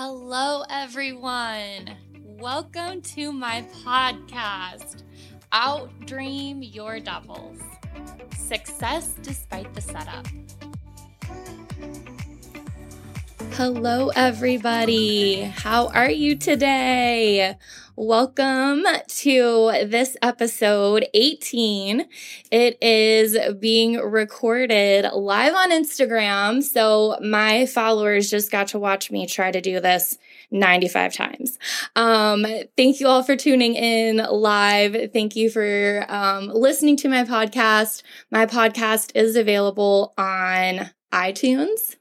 Hello, everyone. Welcome to my podcast, Outdream Your Devils Success Despite the Setup. Hello, everybody. How are you today? Welcome to this episode 18. It is being recorded live on Instagram. So my followers just got to watch me try to do this 95 times. Um, thank you all for tuning in live. Thank you for um, listening to my podcast. My podcast is available on iTunes,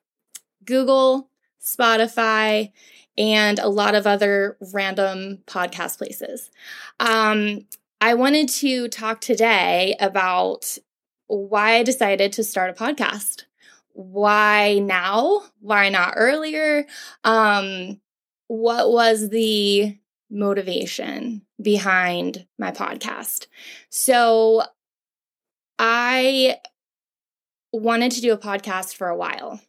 Google, Spotify, and a lot of other random podcast places. Um, I wanted to talk today about why I decided to start a podcast. Why now? Why not earlier? Um, what was the motivation behind my podcast? So I wanted to do a podcast for a while.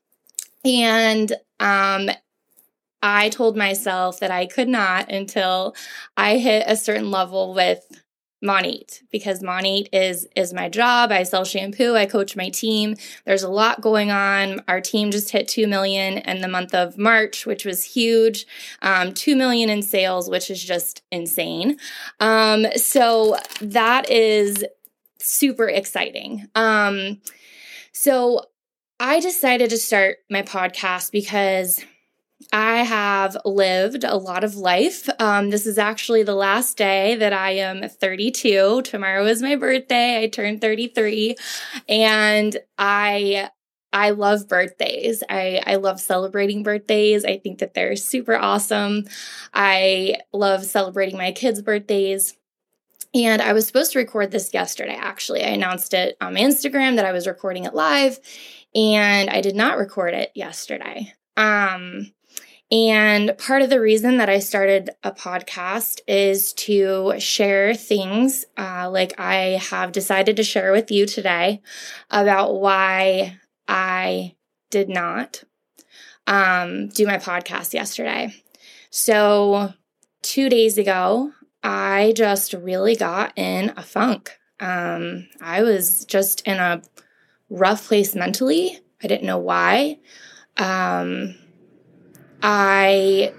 And um, I told myself that I could not until I hit a certain level with Monat because Monat is is my job. I sell shampoo. I coach my team. There's a lot going on. Our team just hit two million in the month of March, which was huge. Um, two million in sales, which is just insane. Um, so that is super exciting. Um, so I decided to start my podcast because I have lived a lot of life. Um, this is actually the last day that I am 32. Tomorrow is my birthday. I turned 33, and I I love birthdays. I, I love celebrating birthdays. I think that they're super awesome. I love celebrating my kids' birthdays. And I was supposed to record this yesterday, actually. I announced it on Instagram that I was recording it live, and I did not record it yesterday. Um, and part of the reason that I started a podcast is to share things uh, like I have decided to share with you today about why I did not um, do my podcast yesterday. So, two days ago, I just really got in a funk. Um, I was just in a rough place mentally. I didn't know why. Um, I,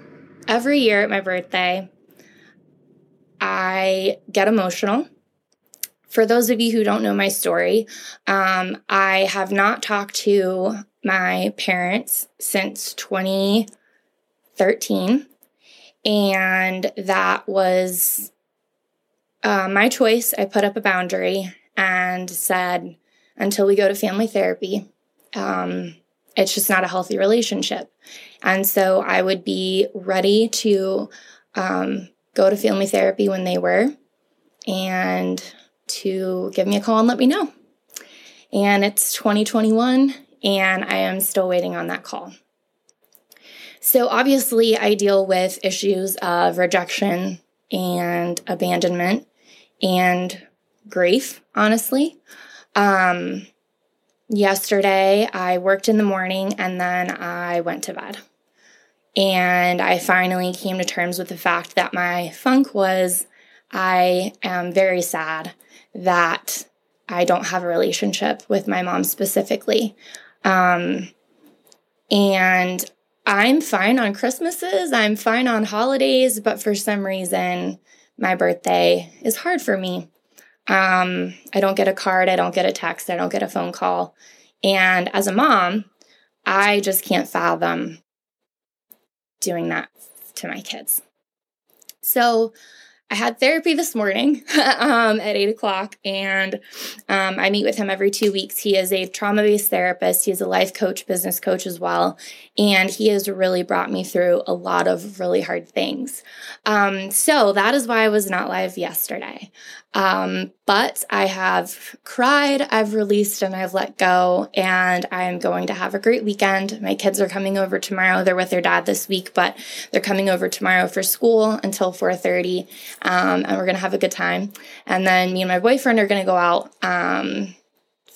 every year at my birthday, I get emotional. For those of you who don't know my story, um, I have not talked to my parents since 2013. And that was uh, my choice. I put up a boundary and said, until we go to family therapy, um, it's just not a healthy relationship. And so I would be ready to um, go to family therapy when they were and to give me a call and let me know. And it's 2021, and I am still waiting on that call. So, obviously, I deal with issues of rejection and abandonment and grief, honestly. Um, yesterday, I worked in the morning and then I went to bed. And I finally came to terms with the fact that my funk was I am very sad that I don't have a relationship with my mom specifically. Um, and I'm fine on Christmases, I'm fine on holidays, but for some reason, my birthday is hard for me. Um, I don't get a card, I don't get a text, I don't get a phone call. And as a mom, I just can't fathom doing that to my kids. So I had therapy this morning um, at eight o'clock, and um, I meet with him every two weeks. He is a trauma based therapist, he's a life coach, business coach as well, and he has really brought me through a lot of really hard things. Um, so that is why I was not live yesterday. Um, but I have cried, I've released, and I've let go, and I'm going to have a great weekend. My kids are coming over tomorrow. They're with their dad this week, but they're coming over tomorrow for school until 4:30, um, and we're gonna have a good time. And then me and my boyfriend are gonna go out. Um,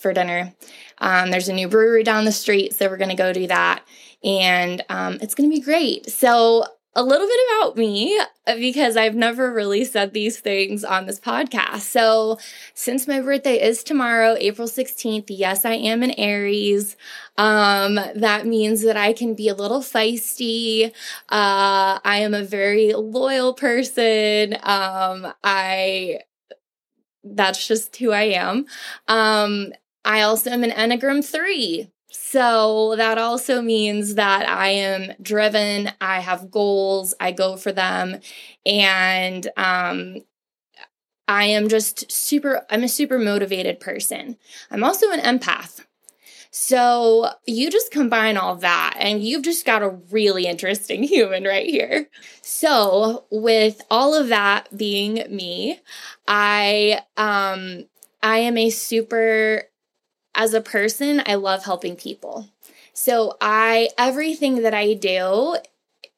for dinner. Um, there's a new brewery down the street, so we're to go do that. And um, it's to be great. So, a little bit about me uh, because I've never really said these things on this podcast. So, since my birthday is tomorrow, April 16th, yes, I am an Aries. Um, that means that I can be a little feisty. Uh, I am a very loyal person. Um, I that's just who I am. Um, I also am an Enneagram 3. So that also means that I am driven, I have goals, I go for them, and um, I am just super, I'm a super motivated person. I'm also an empath. So you just combine all that and you've just got a really interesting human right here. So with all of that being me, I um I am a super as a person, I love helping people. So I everything that I do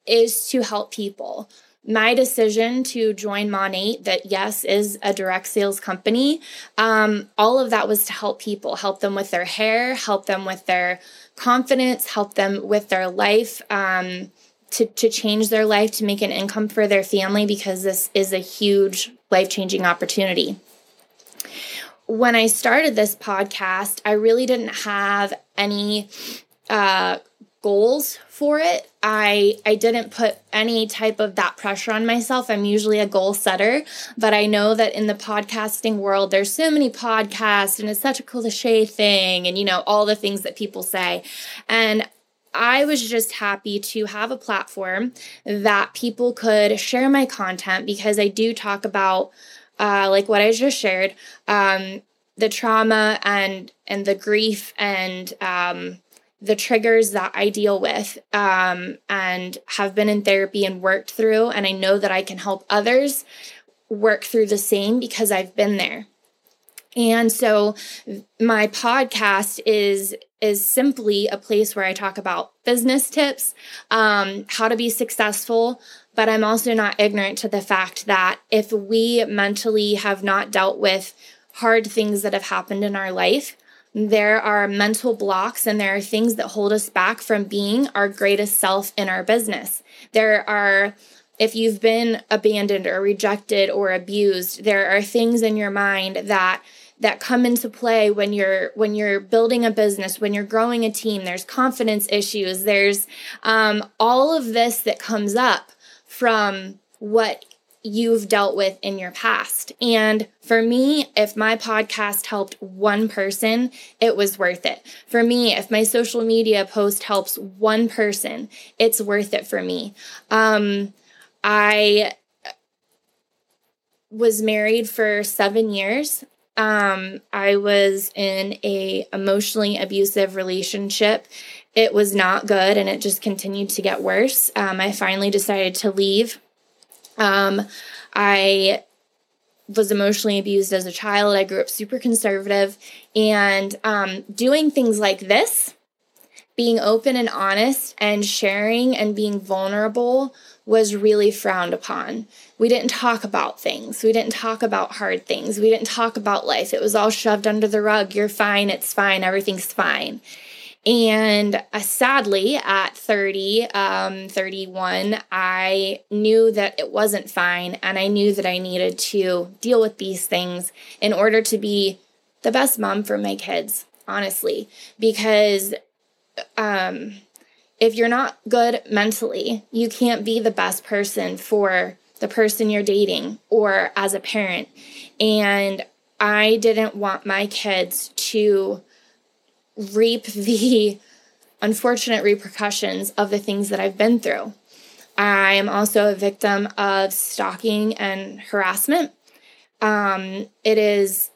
is to help people. My decision to join Monat, that yes is a direct sales company, um, all of that was to help people, help them with their hair, help them with their confidence, help them with their life, um, to, to change their life, to make an income for their family, because this is a huge life changing opportunity when I started this podcast, I really didn't have any uh, goals for it. I I didn't put any type of that pressure on myself. I'm usually a goal setter, but I know that in the podcasting world there's so many podcasts and it's such a cliche thing and you know all the things that people say. And I was just happy to have a platform that people could share my content because I do talk about uh, like what I just shared, um, the trauma and and the grief and um, the triggers that I deal with um, and have been in therapy and worked through, and I know that I can help others work through the same because I've been there. And so my podcast is is simply a place where I talk about business tips, um, how to be successful, but I'm also not ignorant to the fact that if we mentally have not dealt with hard things that have happened in our life, there are mental blocks and there are things that hold us back from being our greatest self in our business. There are if you've been abandoned or rejected or abused, there are things in your mind that that come into play when you're when you're building a business when you're growing a team. There's confidence issues. There's um, all of this that comes up from what you've dealt with in your past. And for me, if my podcast helped one person, it was worth it. For me, if my social media post helps one person, it's worth it for me. Um, I was married for seven years. Um, I was in a emotionally abusive relationship. It was not good, and it just continued to get worse. Um, I finally decided to leave. Um, I was emotionally abused as a child. I grew up super conservative, and um, doing things like this, being open and honest, and sharing and being vulnerable was really frowned upon. We didn't talk about things. We didn't talk about hard things. We didn't talk about life. It was all shoved under the rug. You're fine. It's fine. Everything's fine. And uh, sadly, at 30, um, 31, I knew that it wasn't fine. And I knew that I needed to deal with these things in order to be the best mom for my kids, honestly. Because um, if you're not good mentally, you can't be the best person for the person you're dating or as a parent. And I didn't want my kids to reap the unfortunate repercussions of the things that I've been through. I am also a victim of stalking and harassment. Um, it is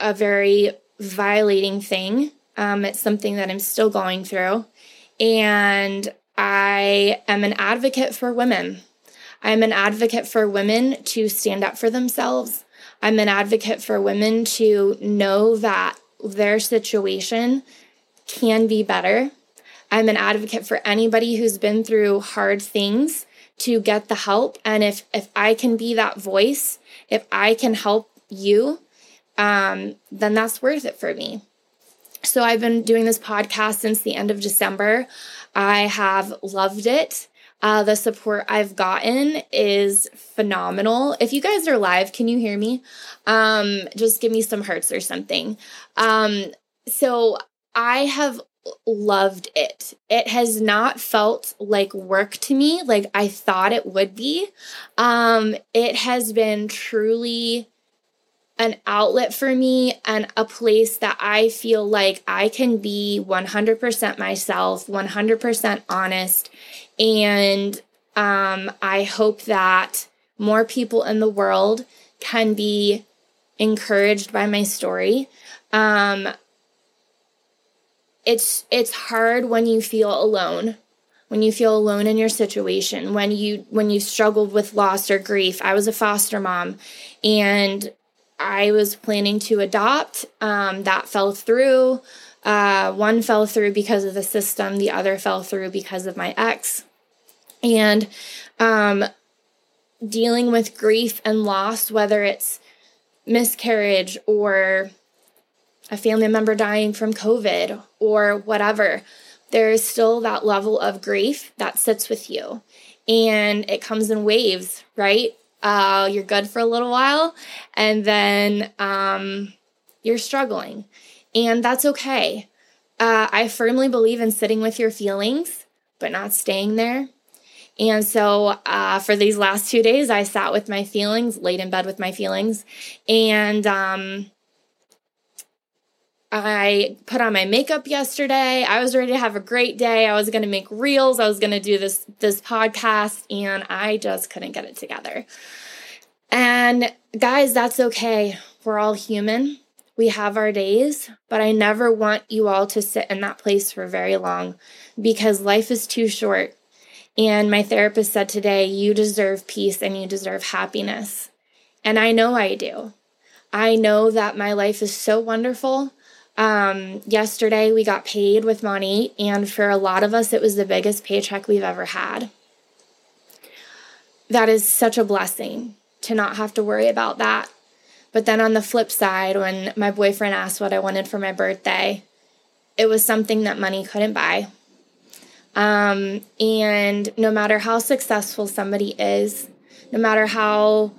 a very violating thing. Um, it's something that I'm still going through. And I am an advocate for women. I'm an advocate for women to stand up for themselves. I'm an advocate for women to know that their situation can be better. I'm an advocate for anybody who's been through hard things to get the help. And if if I can be that voice, if I can help you, um, then that's worth it for me. so I've been doing this podcast since the end of December. I have loved it. Uh, the support I've gotten is phenomenal. If you guys are live, can you hear me? Um, just give me some hearts or something. Um, so I have loved it. It has not felt like work to me like I thought it would be. Um, it has been truly an outlet for me and a place that I feel like I can be 100% myself, 100% honest. And um, I hope that more people in the world can be encouraged by my story. Um, it's it's hard when you feel alone when you feel alone in your situation when you when you struggled with loss or grief i was a foster mom and I was planning to adopt. Um, that fell through. Uh, one fell through because of the system, the other fell through because of my ex. And um, dealing with grief and loss, whether it's miscarriage or a family member dying from COVID or whatever, there is still that level of grief that sits with you. And it comes in waves, right? Uh, you're good for a little while, and then um, you're struggling. And that's okay. Uh, I firmly believe in sitting with your feelings, but not staying there. And so uh, for these last two days, I sat with my feelings, laid in bed with my feelings, and um, I put on my makeup yesterday. I was ready to have a great day. I was going to make reels. I was going to do this this podcast and I just couldn't get it together. And guys, that's okay. We're all human. We have our days, but I never want you all to sit in that place for very long because life is too short. And my therapist said today, you deserve peace and you deserve happiness. And I know I do. I know that my life is so wonderful um, yesterday we got paid with Monat, and for a lot of us, it was the biggest paycheck we've ever had. That is such a blessing to not have to worry about that. But then on the flip side, when my boyfriend asked what I wanted for my birthday, it was something that money couldn't buy. Um, and no matter how successful somebody is, no matter how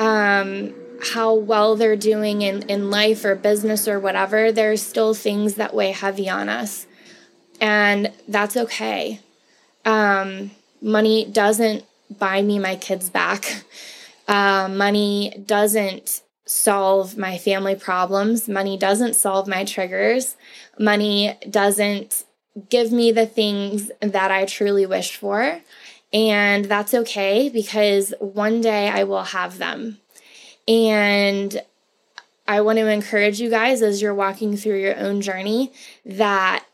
um, how well they're doing in, in life or business or whatever, there's still things that weigh heavy on us. And that's okay. Um, money doesn't buy me my kids back. Uh, money doesn't solve my family problems. Money doesn't solve my triggers. Money doesn't give me the things that I truly wish for. And that's okay because one day I will have them. And I want to encourage you guys as you're walking through your own journey that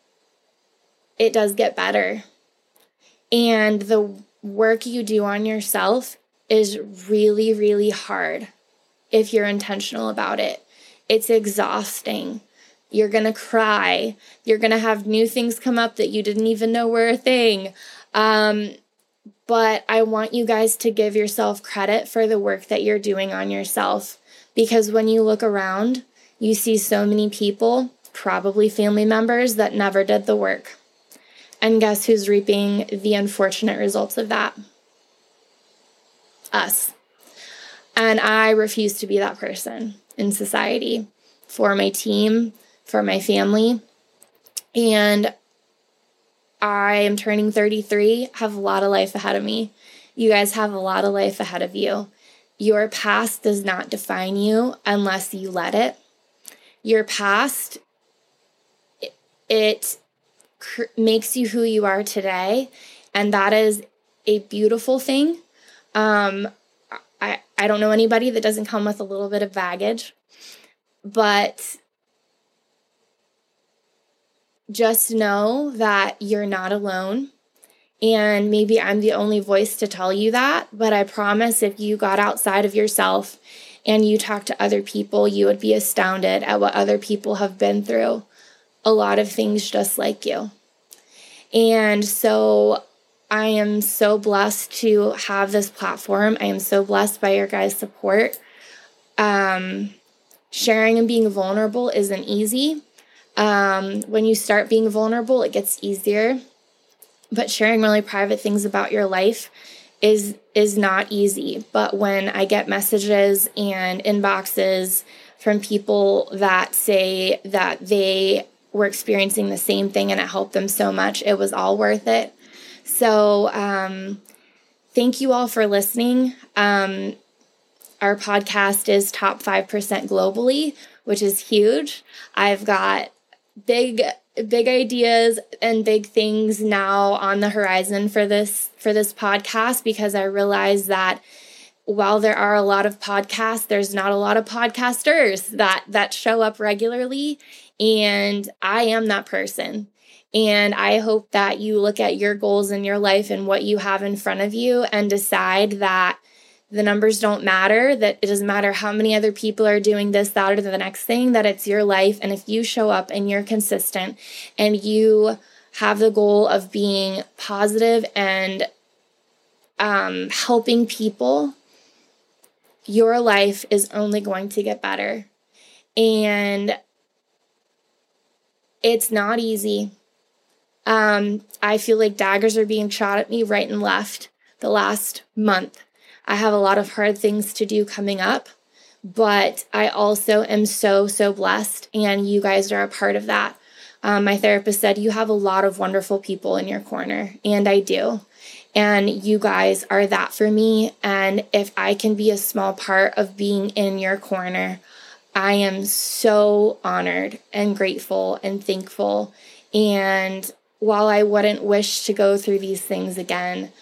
it does get better. And the work you do on yourself is really, really hard if you're intentional about it. It's exhausting. You're going to cry. You're going to have new things come up that you didn't even know were a thing. Um, but I want you guys to give yourself credit for the work that you're doing on yourself because when you look around, you see so many people, probably family members, that never did the work. And guess who's reaping the unfortunate results of that? Us. And I refuse to be that person in society for my team, for my family. And I am turning 33, have a lot of life ahead of me. You guys have a lot of life ahead of you. Your past does not define you unless you let it. Your past, it, it cr- makes you who you are today, and that is a beautiful thing. Um, I, I don't know anybody that doesn't come with a little bit of baggage, but just know that you're not alone. And maybe I'm the only voice to tell you that, but I promise if you got outside of yourself and you talk to other people, you would be astounded at what other people have been through. A lot of things just like you. And so I am so blessed to have this platform. I am so blessed by your guys' support. Um, sharing and being vulnerable isn't easy. Um, when you start being vulnerable, it gets easier. But sharing really private things about your life is is not easy. But when I get messages and inboxes from people that say that they were experiencing the same thing and it helped them so much, it was all worth it. So, um, thank you all for listening. Um, our podcast is top 5% globally, which is huge. I've got big big ideas and big things now on the horizon for this for this podcast because I realize that while there are a lot of podcasts there's not a lot of podcasters that that show up regularly. And I am that person. And I hope that you look at your goals in your life and what you have in front of you and decide that the numbers don't matter, that it doesn't matter how many other people are doing this, that, or the next thing, that it's your life. And if you show up and you're consistent and you have the goal of being positive and um, helping people, your life is only going to get better. And it's not easy. Um, I feel like daggers are being shot at me right and left the last month. I have a lot of hard things to do coming up, but I also am so, so blessed, and you guys are a part of that. Um, my therapist said, You have a lot of wonderful people in your corner, and I do. And you guys are that for me. And if I can be a small part of being in your corner, I am so honored and grateful and thankful. And while I wouldn't wish to go through these things again,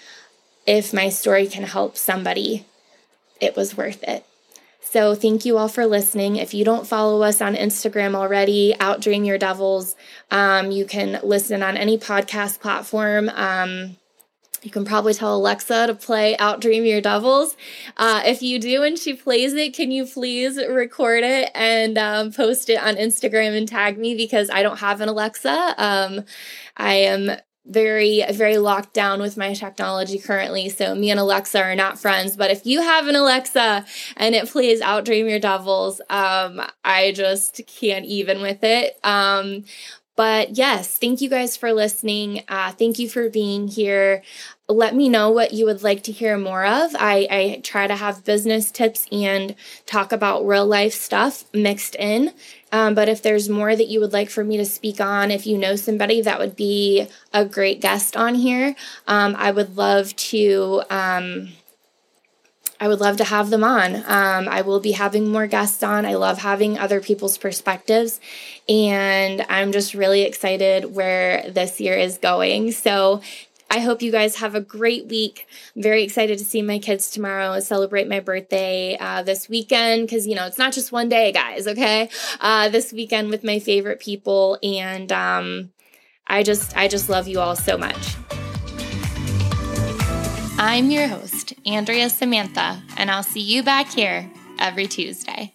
if my story can help somebody, it was worth it. So, thank you all for listening. If you don't follow us on Instagram already, Outdream Your Devils, um, you can listen on any podcast platform. Um, you can probably tell Alexa to play Outdream Your Devils. Uh, if you do and she plays it, can you please record it and um, post it on Instagram and tag me because I don't have an Alexa. Um, I am very very locked down with my technology currently so me and alexa are not friends but if you have an alexa and it plays outdream your devils um i just can't even with it um but yes, thank you guys for listening. Uh, thank you for being here. Let me know what you would like to hear more of. I, I try to have business tips and talk about real life stuff mixed in. Um, but if there's more that you would like for me to speak on, if you know somebody that would be a great guest on here, um, I would love to. Um, I would love to have them on. Um, I will be having more guests on. I love having other people's perspectives, and I'm just really excited where this year is going. So, I hope you guys have a great week. very excited to see my kids tomorrow, celebrate my birthday uh, this weekend because, you know, it's not just one day, guys, okay? Uh, this weekend with my favorite people. And um, I just, I just love you all so much. I'm your host, Andrea Samantha, and I'll see you back here every Tuesday.